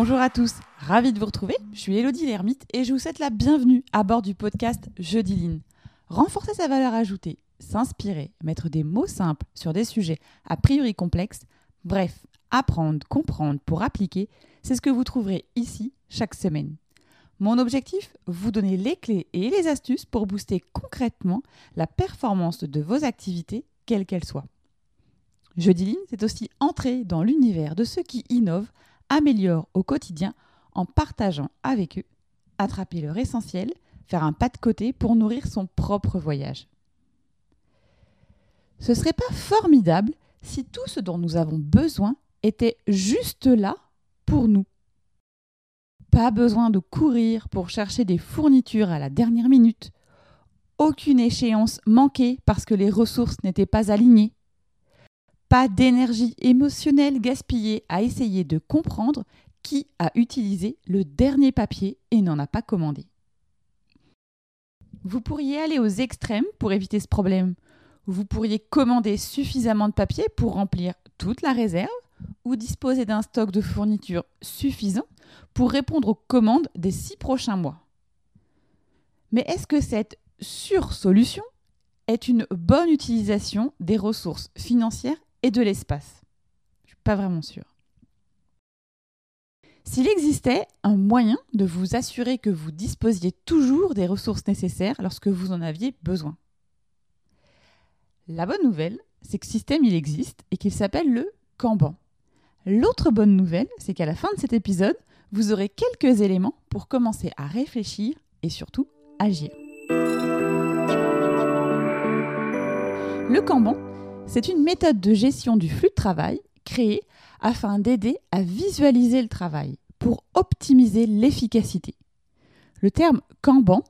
Bonjour à tous, ravi de vous retrouver. Je suis Elodie Lermite et je vous souhaite la bienvenue à bord du podcast Jeudi Line. Renforcer sa valeur ajoutée, s'inspirer, mettre des mots simples sur des sujets a priori complexes, bref, apprendre, comprendre pour appliquer, c'est ce que vous trouverez ici chaque semaine. Mon objectif, vous donner les clés et les astuces pour booster concrètement la performance de vos activités, quelles qu'elles soient. Jeudi Line, c'est aussi entrer dans l'univers de ceux qui innovent, améliorent au quotidien en partageant avec eux, attraper leur essentiel, faire un pas de côté pour nourrir son propre voyage. Ce serait pas formidable si tout ce dont nous avons besoin était juste là pour nous pas besoin de courir pour chercher des fournitures à la dernière minute. Aucune échéance manquée parce que les ressources n'étaient pas alignées. Pas d'énergie émotionnelle gaspillée à essayer de comprendre qui a utilisé le dernier papier et n'en a pas commandé. Vous pourriez aller aux extrêmes pour éviter ce problème. Vous pourriez commander suffisamment de papier pour remplir toute la réserve ou disposer d'un stock de fournitures suffisant pour répondre aux commandes des six prochains mois. Mais est-ce que cette sur-solution est une bonne utilisation des ressources financières de l'espace Je ne suis pas vraiment sûre. S'il existait un moyen de vous assurer que vous disposiez toujours des ressources nécessaires lorsque vous en aviez besoin. La bonne nouvelle, c'est que système il existe et qu'il s'appelle le Kanban. L'autre bonne nouvelle, c'est qu'à la fin de cet épisode, vous aurez quelques éléments pour commencer à réfléchir et surtout agir. Le Kanban, c'est une méthode de gestion du flux de travail créée afin d'aider à visualiser le travail pour optimiser l'efficacité. Le terme Kanban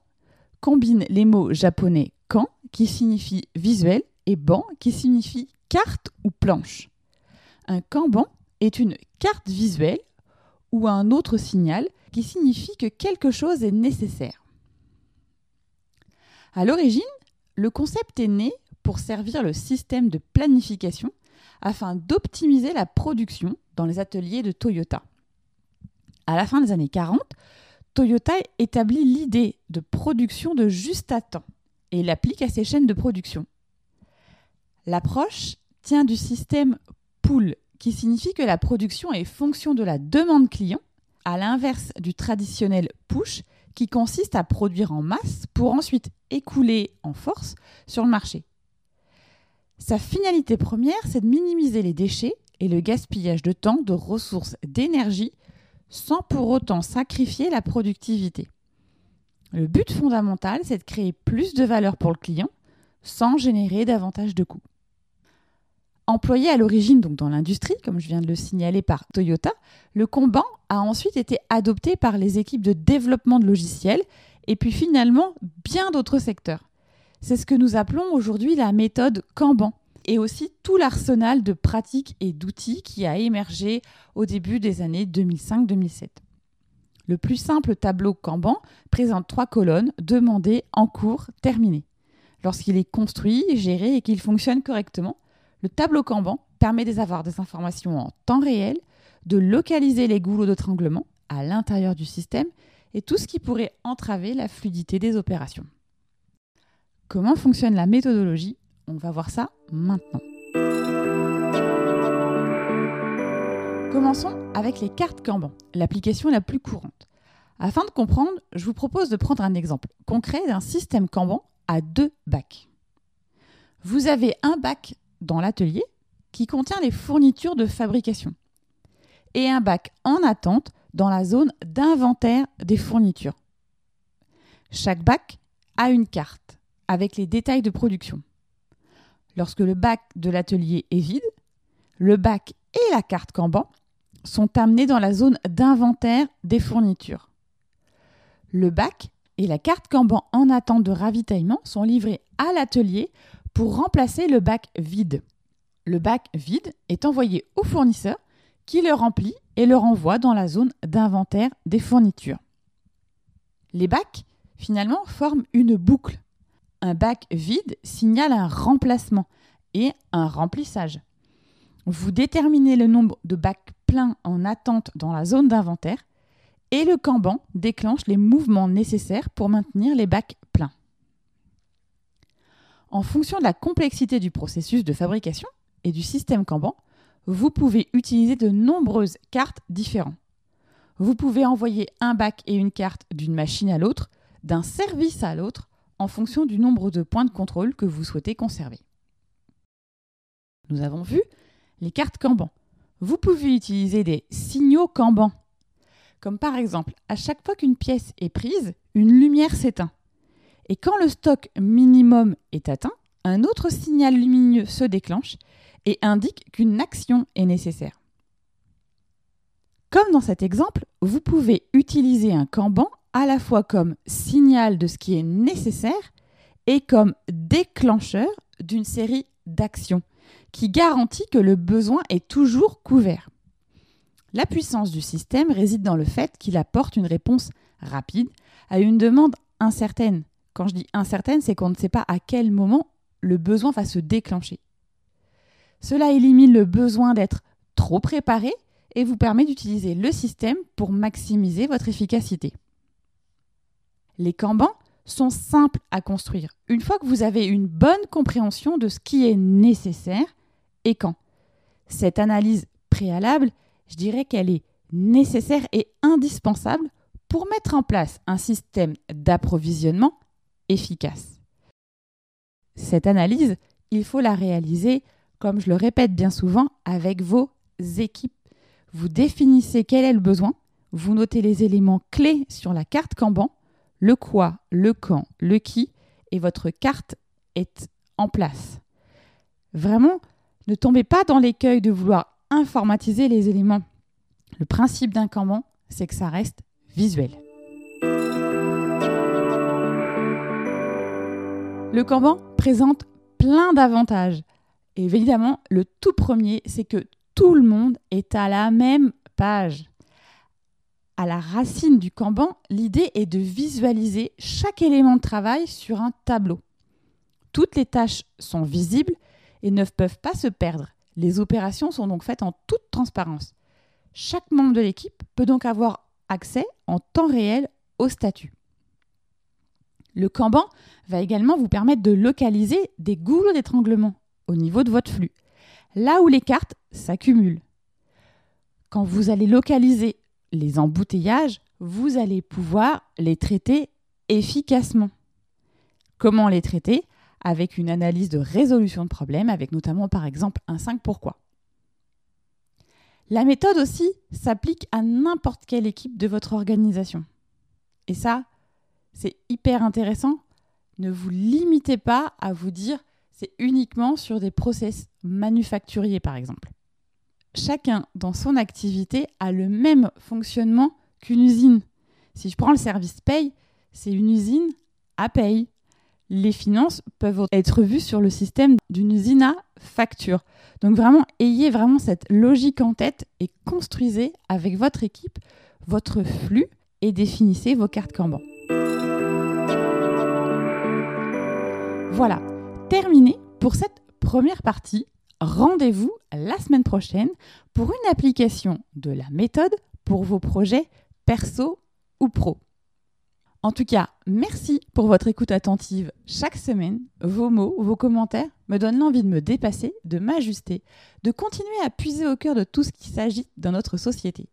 combine les mots japonais kan qui signifie visuel et ban qui signifie carte ou planche. Un Kanban est une carte visuelle ou un autre signal qui signifie que quelque chose est nécessaire. À l'origine, le concept est né pour servir le système de planification afin d'optimiser la production dans les ateliers de Toyota. À la fin des années 40, Toyota établit l'idée de production de juste à temps et l'applique à ses chaînes de production. L'approche tient du système pool qui signifie que la production est fonction de la demande client, à l'inverse du traditionnel push qui consiste à produire en masse pour ensuite écouler en force sur le marché. Sa finalité première, c'est de minimiser les déchets et le gaspillage de temps, de ressources, d'énergie, sans pour autant sacrifier la productivité. Le but fondamental, c'est de créer plus de valeur pour le client sans générer davantage de coûts. Employé à l'origine dans l'industrie, comme je viens de le signaler par Toyota, le Kanban a ensuite été adopté par les équipes de développement de logiciels et puis finalement bien d'autres secteurs. C'est ce que nous appelons aujourd'hui la méthode Kanban et aussi tout l'arsenal de pratiques et d'outils qui a émergé au début des années 2005-2007. Le plus simple tableau Kanban présente trois colonnes demandées, en cours, terminées. Lorsqu'il est construit, géré et qu'il fonctionne correctement, le tableau Kanban permet d'avoir des informations en temps réel, de localiser les goulots d'étranglement à l'intérieur du système et tout ce qui pourrait entraver la fluidité des opérations. Comment fonctionne la méthodologie On va voir ça maintenant. Commençons avec les cartes Kanban, l'application la plus courante. Afin de comprendre, je vous propose de prendre un exemple concret d'un système Kanban à deux bacs. Vous avez un bac dans l'atelier qui contient les fournitures de fabrication et un bac en attente dans la zone d'inventaire des fournitures. Chaque bac a une carte avec les détails de production. Lorsque le bac de l'atelier est vide, le bac et la carte Kanban sont amenés dans la zone d'inventaire des fournitures. Le bac et la carte Kanban en attente de ravitaillement sont livrés à l'atelier pour remplacer le bac vide. Le bac vide est envoyé au fournisseur qui le remplit et le renvoie dans la zone d'inventaire des fournitures. Les bacs, finalement, forment une boucle. Un bac vide signale un remplacement et un remplissage. Vous déterminez le nombre de bacs pleins en attente dans la zone d'inventaire et le Kanban déclenche les mouvements nécessaires pour maintenir les bacs pleins. En fonction de la complexité du processus de fabrication et du système Kanban, vous pouvez utiliser de nombreuses cartes différentes. Vous pouvez envoyer un bac et une carte d'une machine à l'autre, d'un service à l'autre, en fonction du nombre de points de contrôle que vous souhaitez conserver. Nous avons vu les cartes Kanban. Vous pouvez utiliser des signaux Kanban comme par exemple, à chaque fois qu'une pièce est prise, une lumière s'éteint. Et quand le stock minimum est atteint, un autre signal lumineux se déclenche et indique qu'une action est nécessaire. Comme dans cet exemple, vous pouvez utiliser un Kanban à la fois comme signal de ce qui est nécessaire et comme déclencheur d'une série d'actions qui garantit que le besoin est toujours couvert. La puissance du système réside dans le fait qu'il apporte une réponse rapide à une demande incertaine. Quand je dis incertaine, c'est qu'on ne sait pas à quel moment le besoin va se déclencher. Cela élimine le besoin d'être trop préparé et vous permet d'utiliser le système pour maximiser votre efficacité. Les Kanban sont simples à construire une fois que vous avez une bonne compréhension de ce qui est nécessaire et quand. Cette analyse préalable je dirais qu'elle est nécessaire et indispensable pour mettre en place un système d'approvisionnement efficace. Cette analyse, il faut la réaliser, comme je le répète bien souvent, avec vos équipes. Vous définissez quel est le besoin, vous notez les éléments clés sur la carte Kanban, le quoi, le quand, le qui, et votre carte est en place. Vraiment, ne tombez pas dans l'écueil de vouloir informatiser les éléments. Le principe d'un Kanban, c'est que ça reste visuel. Le Kanban présente plein d'avantages. évidemment, le tout premier, c'est que tout le monde est à la même page. À la racine du Kanban, l'idée est de visualiser chaque élément de travail sur un tableau. Toutes les tâches sont visibles et ne peuvent pas se perdre. Les opérations sont donc faites en toute transparence. Chaque membre de l'équipe peut donc avoir accès en temps réel au statut. Le Kanban va également vous permettre de localiser des goulots d'étranglement au niveau de votre flux, là où les cartes s'accumulent. Quand vous allez localiser les embouteillages, vous allez pouvoir les traiter efficacement. Comment les traiter? Avec une analyse de résolution de problèmes, avec notamment par exemple un 5 pourquoi. La méthode aussi s'applique à n'importe quelle équipe de votre organisation. Et ça, c'est hyper intéressant. Ne vous limitez pas à vous dire c'est uniquement sur des process manufacturiers par exemple. Chacun dans son activité a le même fonctionnement qu'une usine. Si je prends le service paye, c'est une usine à paye les finances peuvent être vues sur le système d'une usine à facture. Donc vraiment, ayez vraiment cette logique en tête et construisez avec votre équipe votre flux et définissez vos cartes Kanban. Voilà, terminé pour cette première partie. Rendez-vous la semaine prochaine pour une application de la méthode pour vos projets perso ou pro. En tout cas, merci pour votre écoute attentive chaque semaine. Vos mots, vos commentaires me donnent l'envie de me dépasser, de m'ajuster, de continuer à puiser au cœur de tout ce qui s'agit dans notre société.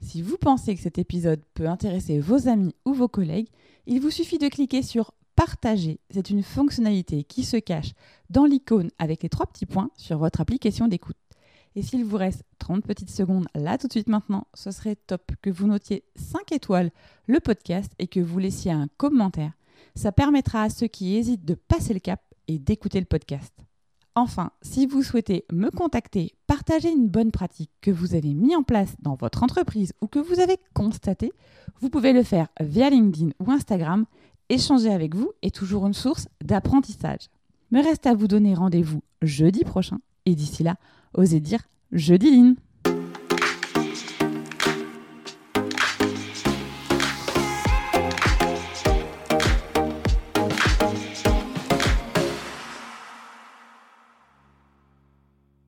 Si vous pensez que cet épisode peut intéresser vos amis ou vos collègues, il vous suffit de cliquer sur Partager. C'est une fonctionnalité qui se cache dans l'icône avec les trois petits points sur votre application d'écoute. Et s'il vous reste 30 petites secondes là tout de suite maintenant, ce serait top que vous notiez 5 étoiles le podcast et que vous laissiez un commentaire. Ça permettra à ceux qui hésitent de passer le cap et d'écouter le podcast. Enfin, si vous souhaitez me contacter, partager une bonne pratique que vous avez mis en place dans votre entreprise ou que vous avez constaté, vous pouvez le faire via LinkedIn ou Instagram. Échanger avec vous est toujours une source d'apprentissage. Me reste à vous donner rendez-vous jeudi prochain et d'ici là, osez dire je dis